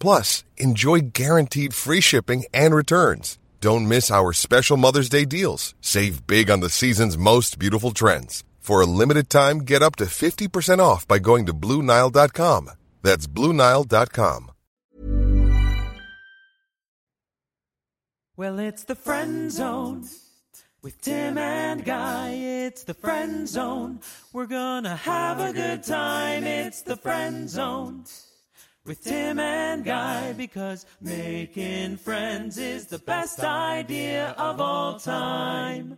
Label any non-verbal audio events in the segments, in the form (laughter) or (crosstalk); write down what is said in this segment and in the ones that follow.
Plus, enjoy guaranteed free shipping and returns. Don't miss our special Mother's Day deals. Save big on the season's most beautiful trends. For a limited time, get up to 50% off by going to BlueNile.com. That's BlueNile.com. Well, it's the friend zone with Tim and Guy. It's the friend zone. We're gonna have a good time. It's the friend zone with Tim and Guy because making friends is the best idea of all time.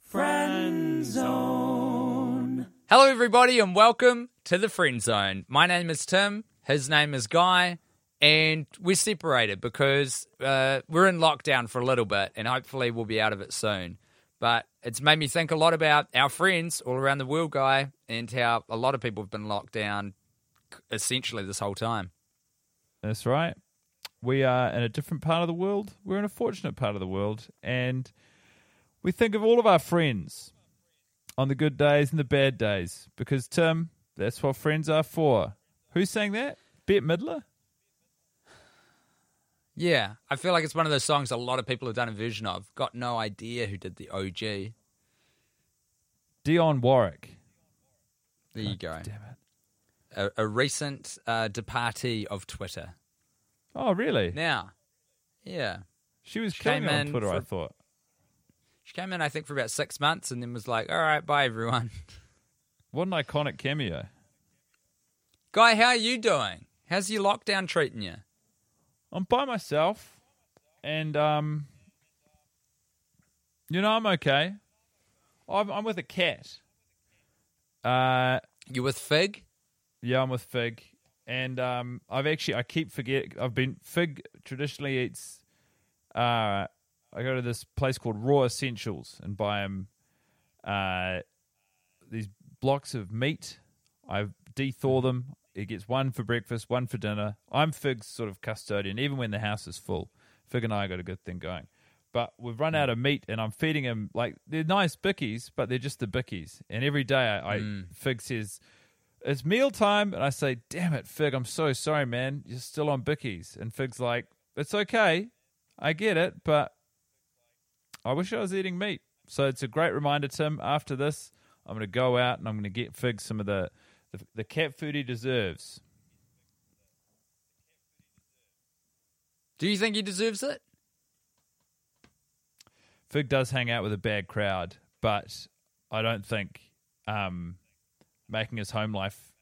Friend zone. Hello, everybody, and welcome to the Friend Zone. My name is Tim. His name is Guy, and we're separated because uh, we're in lockdown for a little bit, and hopefully we'll be out of it soon. But it's made me think a lot about our friends all around the world, Guy, and how a lot of people have been locked down essentially this whole time. That's right. We are in a different part of the world. We're in a fortunate part of the world. And we think of all of our friends on the good days and the bad days because, Tim, that's what friends are for. Who's saying that? Bette Midler? Yeah, I feel like it's one of those songs a lot of people have done a version of. Got no idea who did the OG. Dionne Warwick. There you go. Damn it. A, a recent uh, departee of Twitter. Oh, really? Now, yeah. She was She came on Twitter, I thought. She came in, I think, for about six months and then was like, all right, bye, everyone. (laughs) What an iconic cameo. Guy, how are you doing? How's your lockdown treating you? I'm by myself, and um, you know I'm okay. I'm, I'm with a cat. Uh, You with Fig? Yeah, I'm with Fig, and um, I've actually I keep forget. I've been Fig traditionally eats. Uh, I go to this place called Raw Essentials and buy him uh, these blocks of meat. I dethaw them. He gets one for breakfast, one for dinner. I'm Fig's sort of custodian, even when the house is full. Fig and I got a good thing going. But we've run out of meat, and I'm feeding him like they're nice bickies, but they're just the bickies. And every day, I, I Fig says, "It's meal time," and I say, "Damn it, Fig! I'm so sorry, man. You're still on bickies." And Fig's like, "It's okay, I get it, but I wish I was eating meat." So it's a great reminder, Tim. After this, I'm going to go out and I'm going to get Fig some of the, the the cat food he deserves. Do you think he deserves it? Fig does hang out with a bad crowd, but I don't think um, making his home life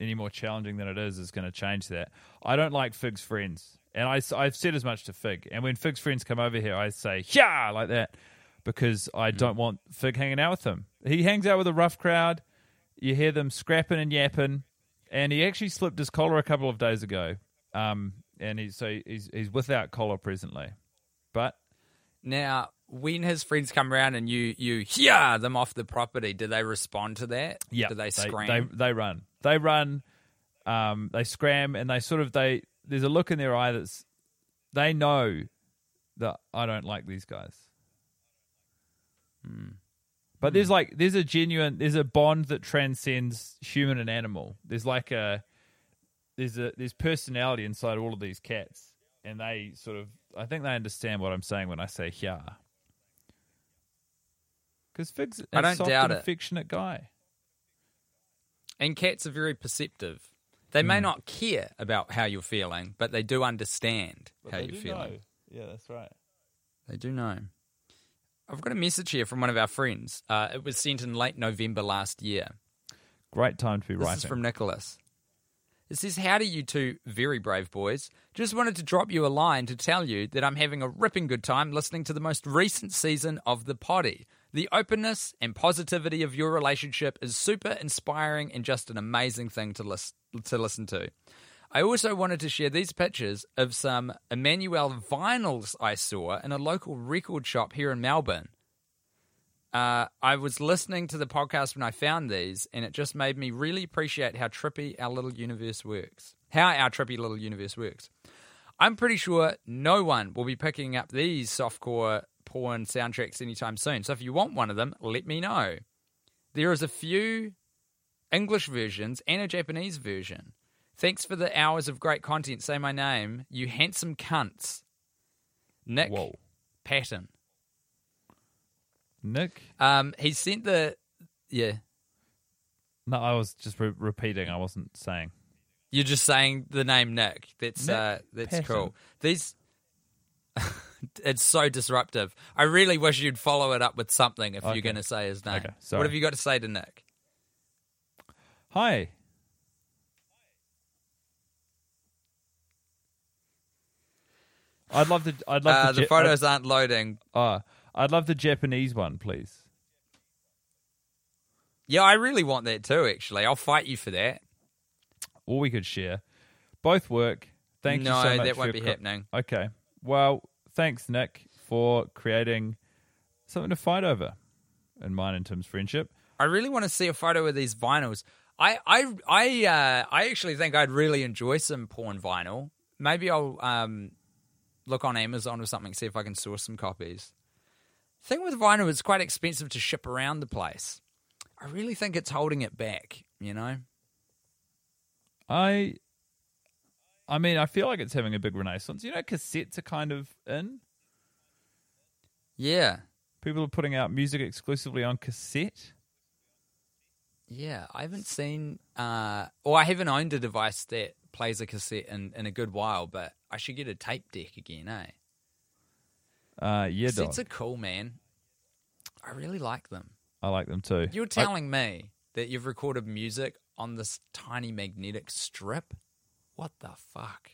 any more challenging than it is is going to change that. I don't like Fig's friends, and I, I've said as much to Fig. And when Fig's friends come over here, I say "yeah" like that because I don't want Fig hanging out with them. He hangs out with a rough crowd. You hear them scrapping and yapping, and he actually slipped his collar a couple of days ago. Um, and he's so he's he's without collar presently, but Now, when his friends come around and you you yeah them off the property, do they respond to that? Yeah, Do they They, scream? they run. They run. Um, they scram, and they sort of they. There's a look in their eye that's they know that I don't like these guys. Hmm. But there's like there's a genuine there's a bond that transcends human and animal. There's like a there's a there's personality inside all of these cats, and they sort of I think they understand what I'm saying when I say yeah. Because Fig's a I don't soft doubt it. affectionate guy. and cats are very perceptive. They Hmm. may not care about how you're feeling, but they do understand But how you're feeling. know. Yeah, that's right. They do know. I've got a message here from one of our friends. Uh, it was sent in late November last year. Great time to be This writing. This is from Nicholas. It says, Howdy, you two very brave boys. Just wanted to drop you a line to tell you that I'm having a ripping good time listening to the most recent season of The Poddy. The openness and positivity of your relationship is super inspiring and just an amazing thing to, lis- to listen to. I also wanted to share these pictures of some Emmanuelle vinyls I saw in a local record shop here in Melbourne. Uh, I was listening to the podcast when I found these, and it just made me really appreciate how trippy our little universe works. How our trippy little universe works. I'm pretty sure no one will be picking up these softcore porn soundtracks anytime soon. So if you want one of them, let me know. There is a few English versions and a Japanese version. Thanks for the hours of great content. Say my name, you handsome cunts. Nick Whoa. Patton. Nick? Um, he sent the yeah. No, I was just re- repeating. I wasn't saying. You're just saying the name Nick. That's Nick uh, that's Patton. cool. These, (laughs) (laughs) it's so disruptive. I really wish you'd follow it up with something if Okay. you're going to say his name. Okay, sorry. What have you got to say to Nick? Hi. I'd love to. I'd love Uh, the, the photos aren't loading. I'd, uh, I'd love the Japanese one, please. Yeah, I really want that too. Actually, I'll fight you for that. Or we could share. Both work. Thank no, you so much. No, that won't be co- happening. Okay. Well, thanks, Nick, for creating something to fight over in mine and Tim's friendship. I really want to see a photo of these vinyls. I I I uh, I actually think I'd really enjoy some porn vinyl. Maybe I'll um, look on Amazon or something, see if I can source some copies. Thing with vinyl, it's quite expensive to ship around the place. I really think it's holding it back. You know, I I mean, I feel like it's having a big renaissance. You know, cassettes are kind of in. yeah, People are putting out music exclusively on cassette. yeah. I haven't seen, uh, or I haven't owned a device that plays a cassette in, in a good while, but I should get a tape deck again, eh? Uh, yeah, dog. Cassettes are cool, man. I really like them. I like them too. You're I- telling me that you've recorded music on this tiny magnetic strip? What the fuck?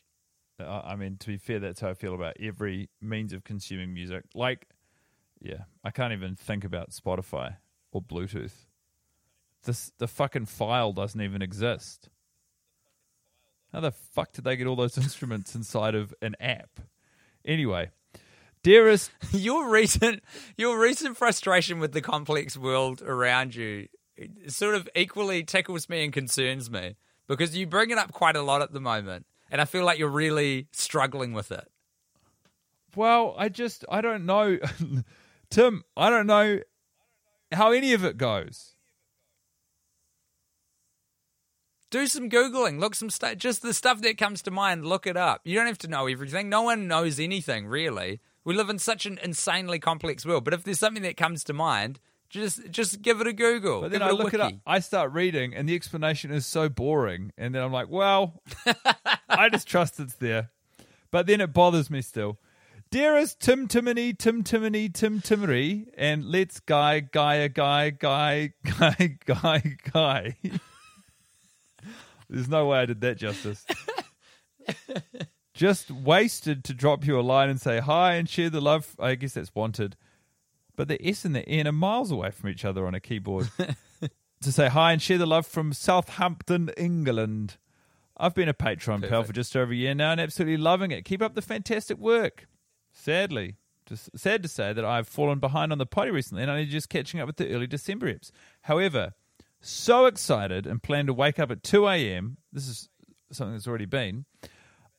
I I mean, to be fair, that's how I feel about every means of consuming music. Like, yeah, I can't even think about Spotify or Bluetooth. This the fucking file doesn't even exist. How the fuck did they get all those (laughs) instruments inside of an app? Anyway, dearest, (laughs) Your recent your recent frustration with the complex world around you sort of equally tickles me and concerns me because you bring it up quite a lot at the moment and I feel like you're really struggling with it. well, I just I don't know, (laughs) Tim. I don't know how any of it goes. do some googling look some stuff just the stuff that comes to mind look it up you don't have to know everything no one knows anything really we live in such an insanely complex world but if there's something that comes to mind just just give it a google But then I look it up. I start reading, and the explanation is so boring. And then I'm like, well, (laughs) I just trust it's there. But then it bothers me still. Dearest Tim Timony, Tim Timony, Tim Timmery, and let's guy, guy, guy, guy, guy, guy, guy. There's no way I did that justice. (laughs) Just wasted to drop you a line and say hi and share the love. I guess that's wanted. But the S and the N are miles away from each other on a keyboard. (laughs) to say hi and share the love from Southampton, England. I've been a Patreon pal for just over a year now and absolutely loving it. Keep up the fantastic work. Sadly, just sad to say that I've fallen behind on the potty recently and only just catching up with the early December eps. However, so excited and plan to wake up at 2 a.m. This is something that's already been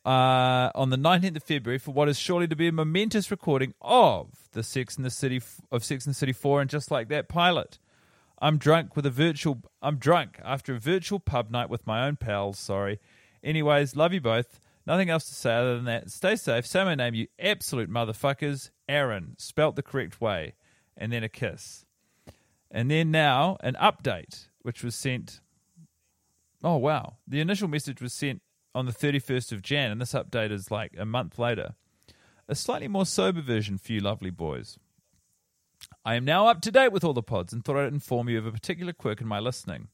uh, on the 19th of February for what is surely to be a momentous recording of the Sex and the City of Sex and the City 4 and just like that pilot. I'm drunk with a virtual I'm drunk after a virtual pub night with my own pals, sorry. Anyways, love you both. Nothing else to say other than that. Stay safe. Say my name, you absolute motherfuckers. Aaron, spelt the correct way. And then a kiss. And then now an update, which was sent. Oh, wow. The initial message was sent on the 31st of Jan, and this update is like a month later. A slightly more sober version for you lovely boys. I am now up to date with all the pods and thought I'd inform you of a particular quirk in my listening.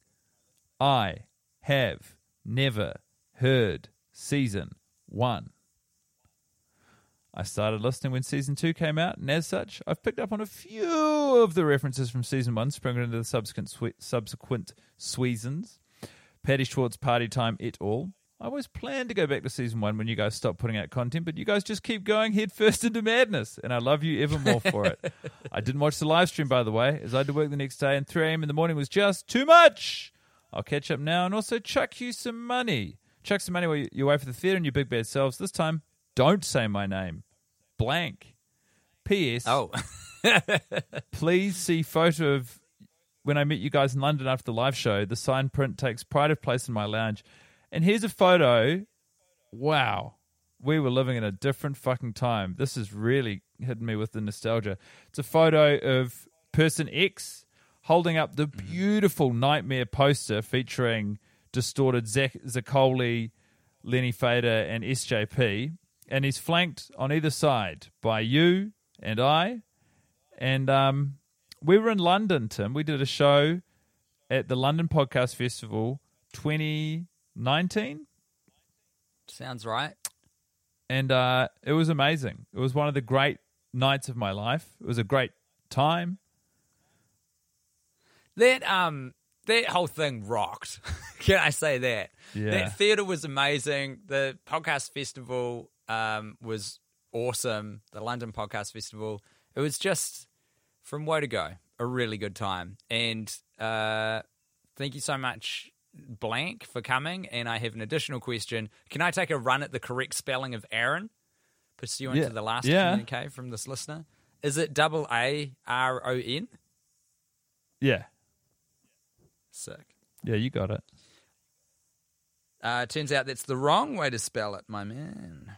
I have never heard season one. I started listening when season two came out, and as such, I've picked up on a few of the references from season one, sprinkled into the subsequent swe- subsequent seasons. Patty Schwartz, Party Time, it all. I always planned to go back to season one when you guys stop putting out content, but you guys just keep going headfirst (laughs) into madness, and I love you ever more for it. (laughs) I didn't watch the live stream, by the way, as I had to work the next day, and 3 a.m. in the morning was just too much. I'll catch up now and also chuck you some money. Chuck some money while you- you're away for the theatre and your big bad selves. This time, don't say my name. Blank. P.S. Oh, (laughs) Please see photo of when I meet you guys in London after the live show. The sign print takes pride of place in my lounge. And here's a photo. Wow. We were living in a different fucking time. This is really hitting me with the nostalgia. It's a photo of person X holding up the beautiful Nightmare poster featuring distorted Zach Zaccoli, Lenny Fader, and SJP. And he's flanked on either side by you and I. And um, we were in London, Tim. We did a show at the London Podcast Festival 2019. sounds right. And uh, it was amazing. It was one of the great nights of my life. It was a great time. That um that whole thing rocked. (laughs) Can I say that? Yeah. That theater was amazing. The podcast festival um was awesome. The London Podcast Festival. It was just from where to go. A really good time. And uh thank you so much blank for coming and I have an additional question. Can I take a run at the correct spelling of Aaron pursuant Yeah. to the last Yeah. communique from this listener? Is it double A R O N? Yeah. Sick. Yeah, you got it. Uh, turns out that's the wrong way to spell it, my man.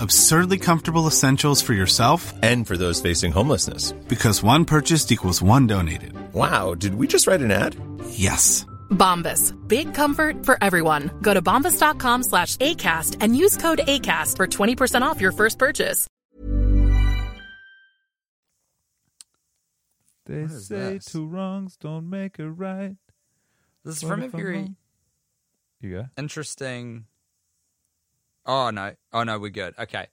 Absurdly comfortable essentials for yourself And for those facing homelessness. because one purchased equals one donated. Wow, did we just write an ad? Yes. Bombas. Big comfort for everyone. Go to bombas.com slash ACAST and use code ACAST for 20% off your first purchase. They say this? two wrongs don't make a right. This is What from a very wrong? You go. interesting. Oh no! Oh no, we're good. Okay,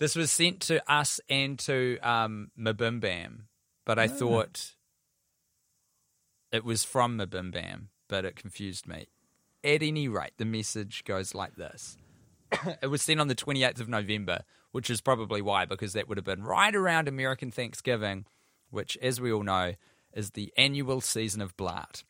this was sent to us and to um, Mabim Bam, but I thought it was from Mabim Bam, but it confused me. At any rate, the message goes like this: (coughs) It was sent on the twenty eighth of November, which is probably why, because that would have been right around American Thanksgiving, which, as we all know, is the annual season of Blart.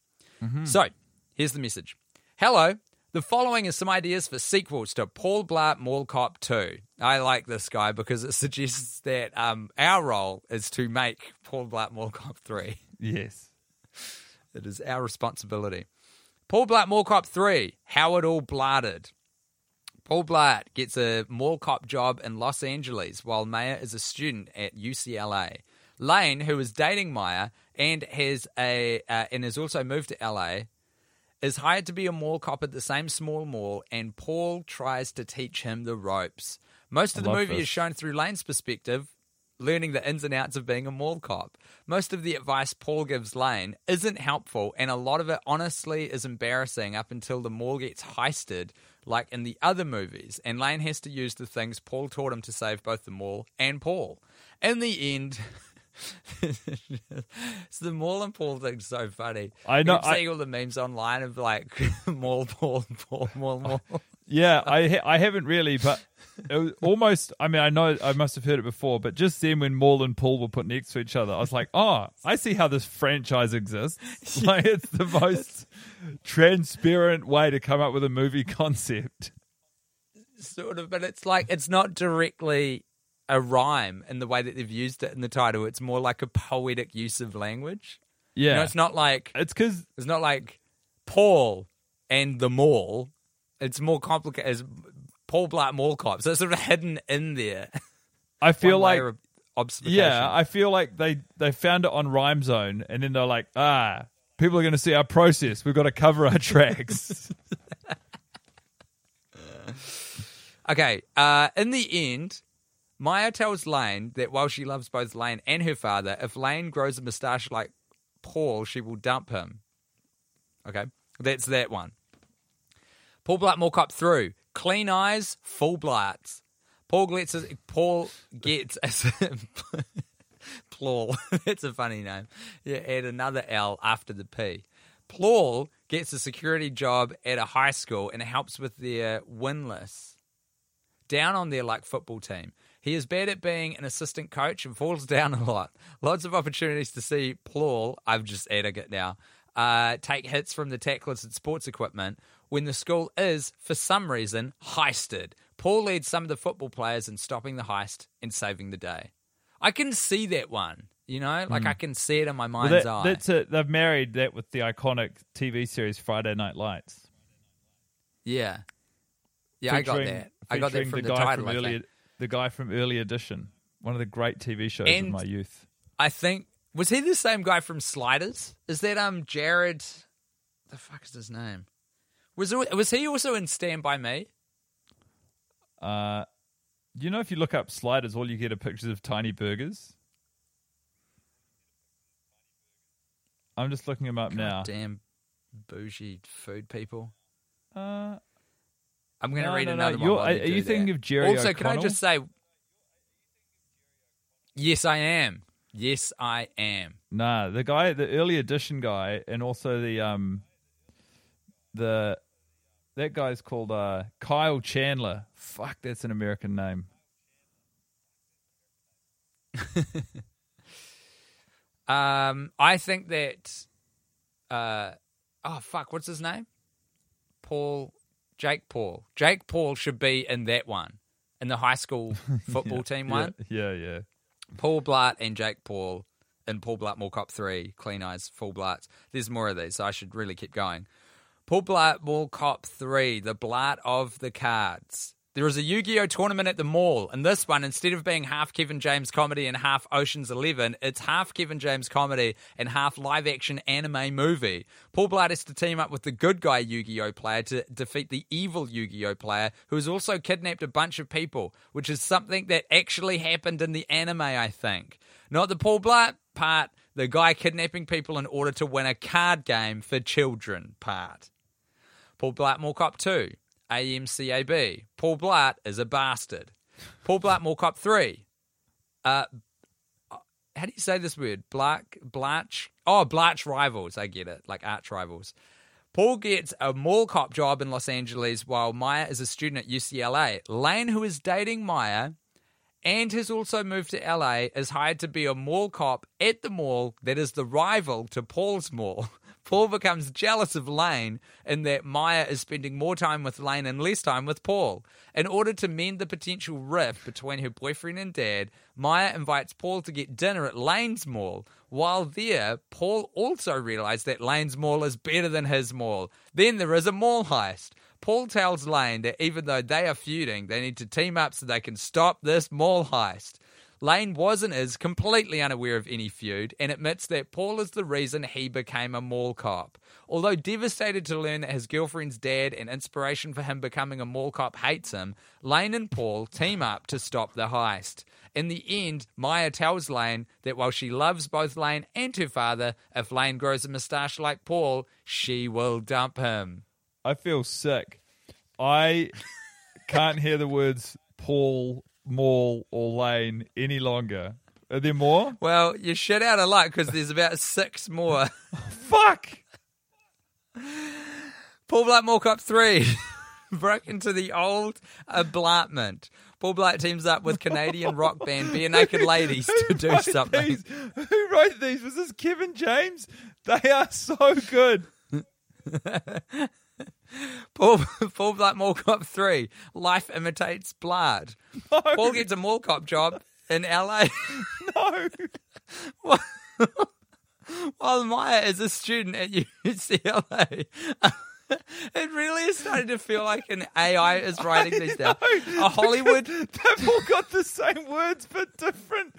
So, here's the message. Hello. The following is some ideas for sequels to Paul Blart Mall Cop 2. I like this guy because it (laughs) suggests that um, our role is to make Paul Blart Mall Cop 3. Yes. (laughs) It is our responsibility. Paul Blart Mall Cop 3. How it all blarted. Paul Blart gets a mall cop job in Los Angeles while Maya is a student at UCLA. Lane, who is dating Maya and has a uh, and has also moved to LA, is hired to be a mall cop at the same small mall, and Paul tries to teach him the ropes. Most of I the movie this. is shown through Lane's perspective, learning the ins and outs of being a mall cop. Most of the advice Paul gives Lane isn't helpful, and a lot of it honestly is embarrassing up until the mall gets heisted, like in the other movies, and Lane has to use the things Paul taught him to save both the mall and Paul. In the end, (laughs) (laughs) it's the mall and Paul thing's so funny. I know- I- seeing all the memes online of like mall, Paul, Paul, mall, mall. Yeah, I (laughs) ha- I haven't really, but it was almost. I mean, I know I must have heard it before, but just then when Maul and Paul were put next to each other, I was like, oh, I see how this franchise exists. (laughs) Like it's the most transparent way to come up with a movie concept. sort of, but it's like it's not directly a rhyme in the way that they've used it in the title. It's more like a poetic use of language. Yeah, You know, it's not like It's because it's not like Paul and the mall. It's more complicated as Paul Blart Mall Cop. So it's sort of hidden in there. I (laughs) feel like layer of obfuscation. yeah, I feel like they they found it on Rhyme Zone, and then they're like, ah, people are going to see our process. We've got to cover our tracks. (laughs) Okay. Uh, in the end, Maya tells Lane that while she loves both Lane and her father, if Lane grows a moustache like Paul, she will dump him. Okay. That's that one. Paul Blackmore cop through. Clean eyes, full blights. Paul gets a, Paul gets a. (laughs) (laughs) That's a funny name. Yeah, add another L after the P. Paul gets a security job at a high school and helps with their winless down on their like football team. He is bad at being an assistant coach and falls down (laughs) a lot. Lots of opportunities to see Paul, I've just added it now, uh, take hits from the tacklers and sports equipment when the school is, for some reason, heisted. Paul leads some of the football players in stopping the heist and saving the day. I can see that one, you know, like I can see it in my Hmm. Well, mind's that- eye. That's it. They've married that with the iconic TV series Friday Night Lights. Yeah. Yeah, I got that. I got that from the, the guy title. from think. The guy from Early Edition, one of the great TV shows And- of my youth. I think was he the same guy from Sliders? Is that um Jared? The fuck is his name? Was it, was he also in Stand by Me? Uh, you know, if you look up sliders, all you get are pictures of tiny burgers. I'm just looking them up now. Damn bougie food people. Uh, I'm going to No, read no, no, another one. you're- are- you are you thinking that. of Jerry Also, can I just say? Yes, I am. Yes, I am. nah, the guy, the early edition guy, and also the um, the that guy's called uh Kyle Chandler. Fuck, that's an American name. (laughs) Um, I think that. Uh, oh fuck, what's his name? Paul, Jake Paul. Jake Paul should be in that one, in the high school (laughs) football team one. Yeah, yeah. Paul Blart and Jake Paul in Paul Blart Mall Cop 3, Clean Eyes, Full Blart. There's more of these, so I should really keep going. Paul Blart Mall Cop 3, The Blart of the Cards. There is a Yu Gi Oh tournament at the mall, and this one, instead of being half Kevin James comedy and half Ocean's Eleven, it's half Kevin James comedy and half live action anime movie. Paul Blart has to team up with the good guy Yu Gi Oh player to defeat the evil Yu Gi Oh player who has also kidnapped a bunch of people, which is something that actually happened in the anime, I think. Not the Paul Blart part, the guy kidnapping people in order to win a card game for children part. Paul Blart Mall Cop 2, AMCAB. Paul Blart is a bastard. Paul Blart Mall Cop 3. Uh, how do you say this word? Black, Blatch? Oh, Blatch rivals. I get it. Like arch rivals. Paul gets a mall cop job in Los Angeles while Maya is a student at UCLA. Lane, who is dating Maya and has also moved to LA, is hired to be a mall cop at the mall that is the rival to Paul's mall. (laughs) Paul becomes jealous of Lane in that Maya is spending more time with Lane and less time with Paul. In order to mend the potential rift between her boyfriend and dad, Maya invites Paul to get dinner at Lane's mall. While there, Paul also realizes that Lane's mall is better than his mall. Then there is a mall heist. Paul tells Lane that even though they are feuding, they need to team up so they can stop this mall heist. Lane was and is completely unaware of any feud and admits that Paul is the reason he became a mall cop. Although devastated to learn that his girlfriend's dad and inspiration for him becoming a mall cop hates him, Lane and Paul team up to stop the heist. In the end, Maya tells Lane that while she loves both Lane and her father, if Lane grows a moustache like Paul, she will dump him. I feel sick. I can't hear the words Paul, Mall, or Lane any longer. Are there more? Well, you're shit out of luck because there's about six more. (laughs) Fuck! Paul Blart Mall Cop 3 (laughs) broke into the old ablatment. Paul Blart teams up with Canadian rock band Barenaked Ladies (laughs) to do something. these? Who wrote these? Was this Kevin James? They are so good. (laughs) Paul, (laughs) Paul Mall Cop 3 Life Imitates Blart. No. Paul gets a mall cop job in LA. (laughs) No. While Maya is a student at UCLA. (laughs) It really is starting to feel like an AI is writing these down. A Hollywood (laughs) They've all got the same words but different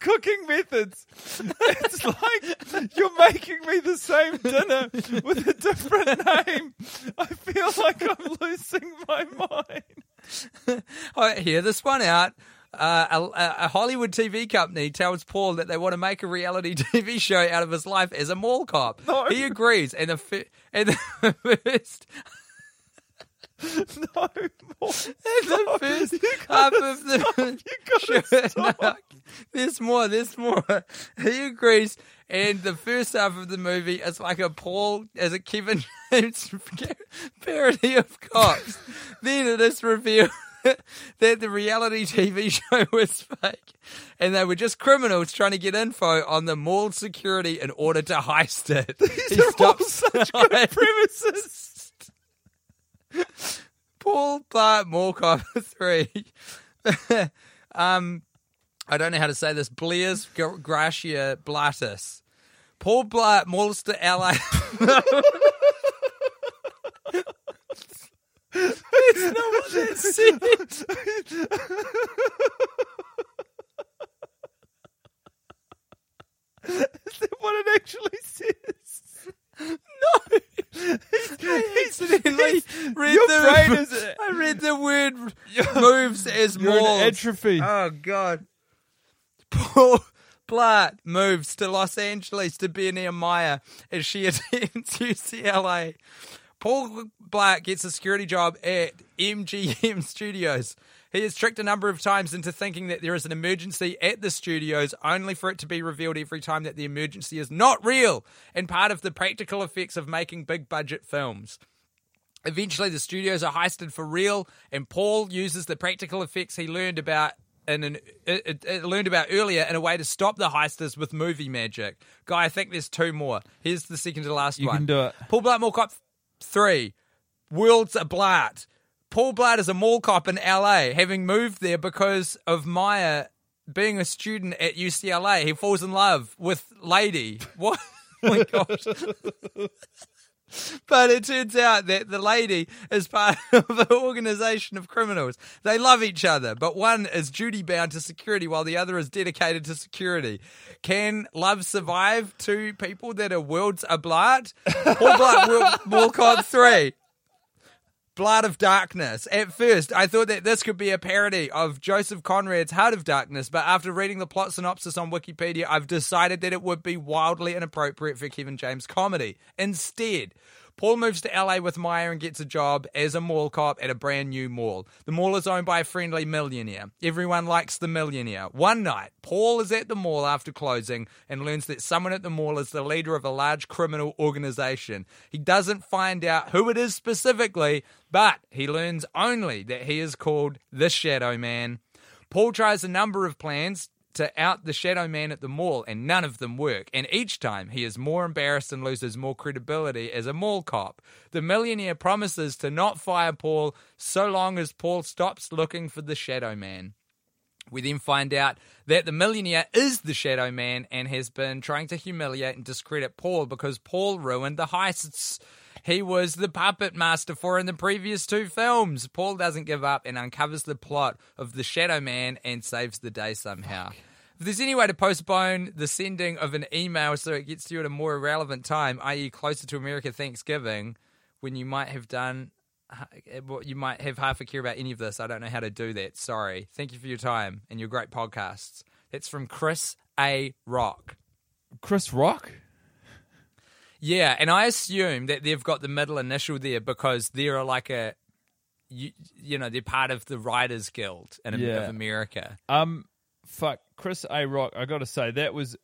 cooking methods. It's like you're making me the same dinner with a different name. I feel like I'm losing my mind. (laughs) Oh, hear this one out. Uh, a, a- a Hollywood TV company tells Paul that they want to make a reality TV show out of his life as a mall cop. No. He agrees, and the, and the (laughs) first No more. And the Stop. first half of the stop. Gotta (laughs) stop. (laughs) no, there's more, there's more. He agrees, and the first half of the movie is like a Paul as a Kevin James parody of cops. then it is revealed (laughs) that the reality TV (laughs) show was fake, and they were just criminals trying to get info on the mall security in order to heist it. (laughs) These are all such good premises. Paul Blart Mall Cop 3. um, I don't know how to say this. Blair's Gra- Gracia Blatus. Paul Blart Malls to That's not what it said. Is that what it actually says? No. I accidentally read your the brain is- I read the word moves as You're atrophy. Oh God. Paul Blart moves to Los Angeles to be near Maya as she (laughs) attends UCLA. Paul Black gets a security job at MGM (laughs) Studios. He is tricked a number of times into thinking that there is an emergency at the studios, only for it to be revealed every time that the emergency is not real and part of the practical effects of making big budget films. Eventually, the studios are heisted for real, and Paul uses the practical effects he learned about in an uh, uh, learned about earlier in a way to stop the heisters with movie magic. Guy, I think there's two more. Here's the second to last You one. can do it. Paul Blart Mall Cop three. World's a Blart. Paul Blart is a mall cop in LA, having moved there because of Maya being a student at UCLA. He falls in love with Lady. (laughs) What? Oh my gosh. But it turns out that the lady is part (laughs) of an organization of criminals. They love each other, but one is duty bound to security while the other is dedicated to security. Can love survive two people that are worlds apart? (laughs) Will- Mall Cop 3. Blood of Darkness. At first, I thought that this could be a parody of Joseph Conrad's Heart of Darkness, but after reading the plot synopsis on Wikipedia, I've decided that it would be wildly inappropriate for Kevin James comedy. Instead, Paul moves to LA with Maya and gets a job as a mall cop at a brand new mall. The mall is owned by a friendly millionaire. Everyone likes the millionaire. One night, Paul is at the mall after closing and learns that someone at the mall is the leader of a large criminal organization. He doesn't find out who it is specifically, but he learns only that he is called the Shadow Man. Paul tries a number of plans to out the Shadow Man at the mall, and none of them work. And each time he is more embarrassed and loses more credibility as a mall cop. The millionaire promises to not fire Paul so long as Paul stops looking for the Shadow Man. We then find out that the millionaire is the Shadow Man and has been trying to humiliate and discredit Paul because Paul ruined the heists he was the puppet master for in the previous two films. Paul doesn't give up and uncovers the plot of the Shadow Man and saves the day somehow. If there's any way to postpone the sending of an email so it gets to you at a more relevant time, i.e., closer to America Thanksgiving, when you might have done, you might have half a care about any of this, I don't know how to do that. Sorry. Thank you for your time and your great podcasts. That's from Chris A. Rock. Chris Rock? Yeah, and I assume that they've got the middle initial there because they're like a, you, you know, they're part of the Writers Guild in Yeah. of America. Um, fuck, Chris A. Rock. I got to say that was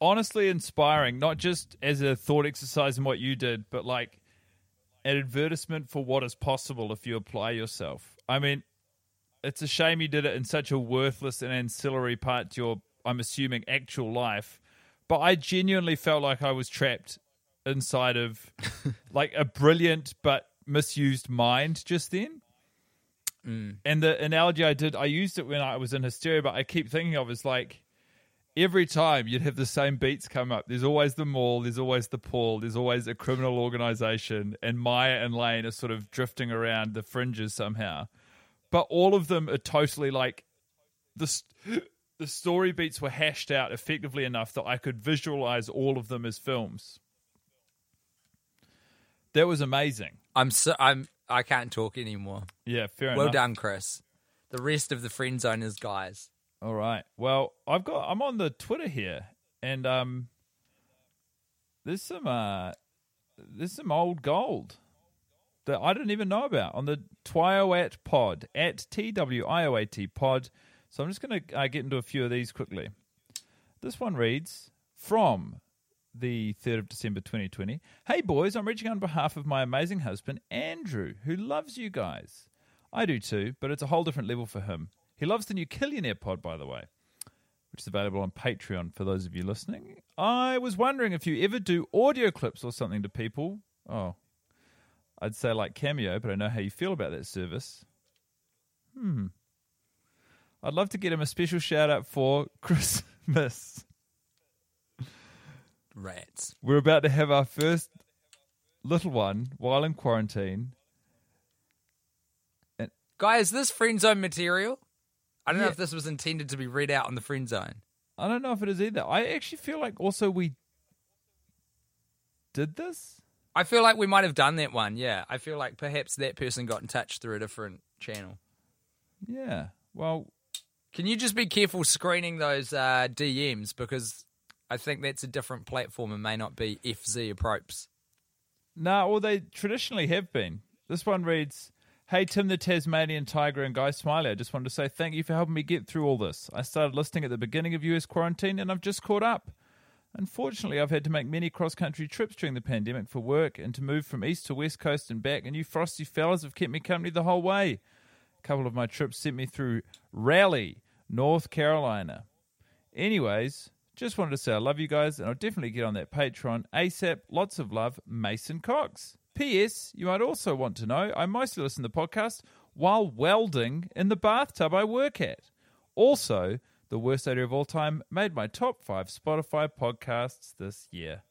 honestly inspiring. Not just as a thought exercise in what you did, but like an advertisement for what is possible if you apply yourself. I mean, it's a shame you did it in such a worthless and ancillary part to your, I'm assuming, actual life. But I genuinely felt like I was trapped inside of (laughs) like a brilliant but misused mind just then. Mm. And the analogy I did, I used it when I was in hysteria, but I keep thinking of is like every time you'd have the same beats come up. There's always the mall, there's always the Paul, there's always a criminal organization, and Maya and Lane are sort of drifting around the fringes somehow. But all of them are totally like the (gasps) the story beats were hashed out effectively enough that I could visualize all of them as films. That was amazing. I'm so I'm I can't talk anymore. Yeah, fair well enough. done, Chris. The rest of the friend zone is guys. All right. Well, I've got I'm on the Twitter here, and um, there's some uh, there's some old gold that I didn't even know about on the Twioat Pod at T W I O A T Pod. So I'm just going to uh, get into a few of these quickly. This one reads from the 3rd of December 2020. Hey boys, I'm reaching on behalf of my amazing husband Andrew, who loves you guys. I do too, but it's a whole different level for him. He loves the new Killionaire pod, by the way, which is available on Patreon for those of you listening. I was wondering if you ever do audio clips or something to people. Oh, I'd say like Cameo, but I know how you feel about that service. Hmm. I'd love to get him a special shout out for (laughs) Christmas. Rats. We're about to have our first little one while in quarantine. Guy, is this friend zone material? I don't know Yeah. if this was intended to be read out on the friend zone. I don't know if it is either. I actually feel like also we did this. I feel like we might have done that one. Yeah, I feel like perhaps that person got in touch through a different channel. Yeah. Well, Can you just be careful screening those uh, DMs because I think that's a different platform and may not be FZ appropriate. no, well, they traditionally have been. This one reads Hey, Tim the Tasmanian Tiger and Guy Smiley. I just wanted to say thank you for helping me get through all this. I started listening at the beginning of US quarantine and I've just caught up. Unfortunately, I've had to make many cross country trips during the pandemic for work and to move from east to west coast and back, and you frosty fellas have kept me company the whole way. A couple of my trips sent me through Raleigh, North Carolina. Anyways, just wanted to say I love you guys, and I'll definitely get on that Patreon ASAP. Lots of love, Mason Cox. P.S. You might also want to know I mostly listen to the podcast while welding in the bathtub I work at. Also, the worst idea of all time made my top five Spotify podcasts this year.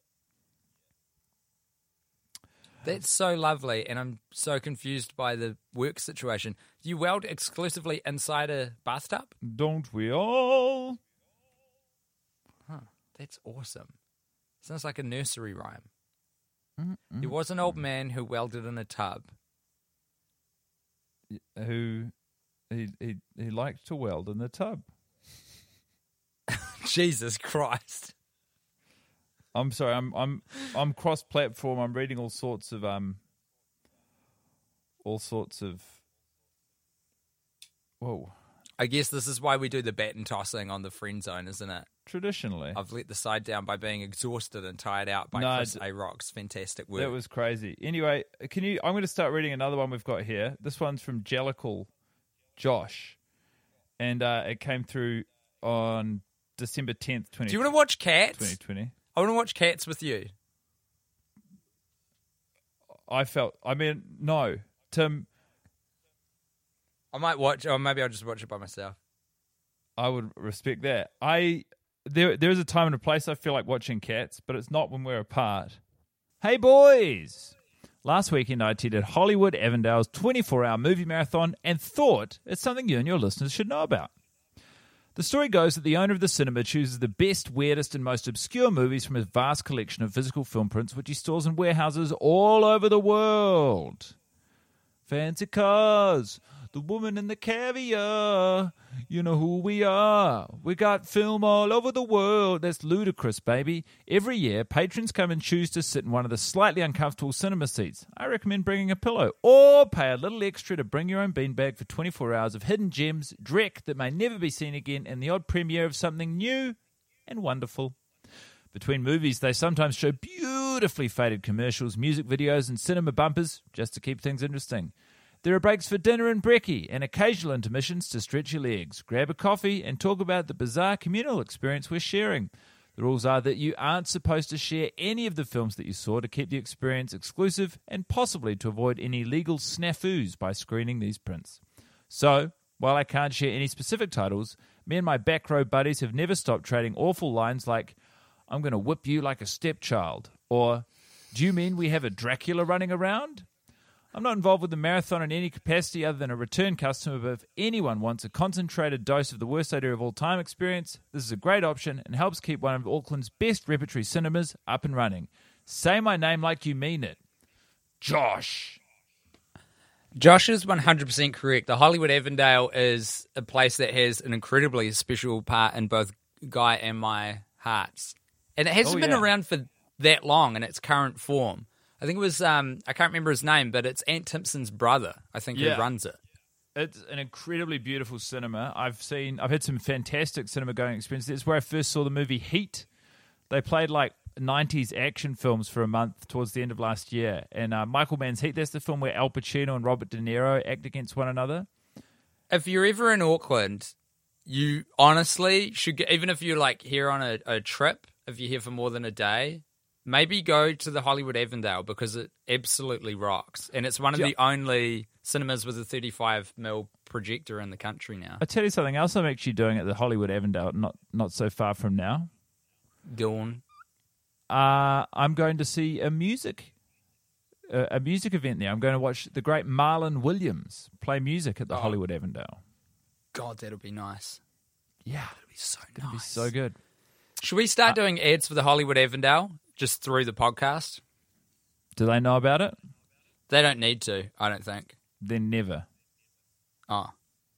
That's so lovely, and I'm so confused by the work situation. You weld exclusively inside a bathtub? Don't we all? Huh, that's awesome. Sounds like a nursery rhyme. There was an old man who welded in a tub. Who he, he, he liked to weld in the tub. (laughs) Jesus Christ. I'm sorry. I'm I'm I'm cross-platform. I'm reading all sorts of um, all sorts of. Whoa! I guess this is why we do the baton tossing on the friend zone, isn't it? Traditionally, I've let the side down by being exhausted and tired out by No, Chris A. Rock's fantastic work. that was crazy. Anyway, can you? I'm going to start reading another one we've got here. This one's from Jellicle Josh, and uh, it came through on December 10th, 20, Do you want to watch Cats? 2020. I want to watch Cats with you. I felt. I mean, no, Tim. I might watch, or maybe I'll just watch it by myself. I would respect that. I there there is a time and a place I feel like watching cats, but it's not when we're apart. Hey boys! Last weekend I attended Hollywood Avondale's 24-hour movie marathon and thought it's something you and your listeners should know about. The story goes that the owner of the cinema chooses the best, weirdest, and most obscure movies from his vast collection of physical film prints, which he stores in warehouses all over the world. Fancy cars, the woman and the caviar. You know who we are. We got film all over the world. That's ludicrous, baby. Every year, patrons come and choose to sit in one of the slightly uncomfortable cinema seats. I recommend bringing a pillow or pay a little extra to bring your own beanbag for 24 hours of hidden gems, dreck that may never be seen again, and the odd premiere of something new and wonderful. Between movies, they sometimes show beautifully faded commercials, music videos, and cinema bumpers just to keep things interesting. There are breaks for dinner and brekkie and occasional intermissions to stretch your legs, grab a coffee, and talk about the bizarre communal experience we're sharing. The rules are that you aren't supposed to share any of the films that you saw to keep the experience exclusive and possibly to avoid any legal snafus by screening these prints. So, while I can't share any specific titles, me and my back row buddies have never stopped trading awful lines like, I'm going to whip you like a stepchild, or, Do you mean we have a Dracula running around? I'm not involved with the marathon in any capacity other than a return customer, but if anyone wants a concentrated dose of the worst idea of all time experience, this is a great option and helps keep one of Auckland's best repertory cinemas up and running. Say my name like you mean it. Josh. Josh is 100% correct. The Hollywood Avondale is a place that has an incredibly special part in both Guy and my hearts. And it hasn't Oh, been yeah. around for that long in its current form. I think it was, um, I can't remember his name, but it's Ant Timpson's brother, I think, Yeah. who runs it. It's an incredibly beautiful cinema. I've seen, I've had some fantastic cinema going experiences. It's where I first saw the movie Heat. They played like 90s action films for a month towards the end of last year. And uh, Michael Mann's Heat, that's the film where Al Pacino and Robert De Niro act against one another. If you're ever in Auckland, you honestly should, get, even if you're like here on a, a trip, if you're here for more than a day, maybe go to the Hollywood Avondale because it absolutely rocks. And it's one of Yeah. the only cinemas with a 35 mil projector in the country now. I'll tell you something else I'm actually doing at the Hollywood Avondale, not, not so far from now. Go on. Uh, I'm going to see a music a, a music event there. I'm going to watch the great Marlon Williams play music at the Oh. Hollywood Avondale. God, that'll be nice. Yeah, That'll be so it'll be nice. so good. Should we start doing ads for the Hollywood Avondale just through the podcast? Do they know about it? They don't need to, I don't think. Then never. Oh.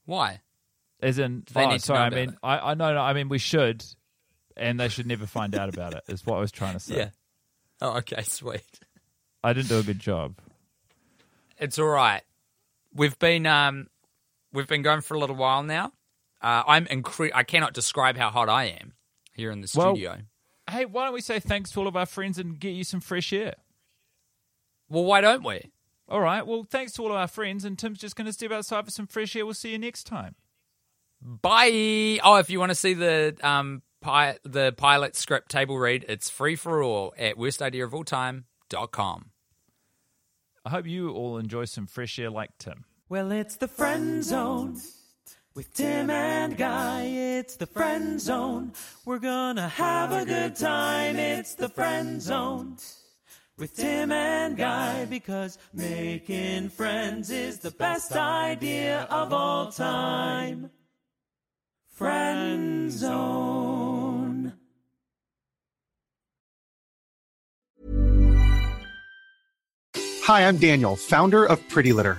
Why? As in, They oh, sorry. I mean, it. I, I know. no, I mean, we should, and they should never find out about it. Is what I was trying to say. Yeah. Oh, okay, (laughs) sweet. I didn't do a good job. It's all right. We've been um, we've been going for a little while now. Uh, I'm incre- I cannot describe how hot I am here in the Well- studio. Hey, why don't we say thanks to all of our friends and get you some fresh air? Well, why don't we? All right. Well, thanks to all of our friends, and Tim's just going to step outside for some fresh air. We'll see you next time. Bye. Oh, if you want to see the um pi- the pilot script table read, it's free for all at worstideaofalltime.com. I hope you all enjoy some fresh air like Tim. Well, it's the friend zone with Tim and Guy. It's the friend zone. We're gonna have a good time. It's the friend zone with Tim and Guy because making friends is the best idea of all time. Friend zone. Hi, I'm Daniel, founder of Pretty Litter.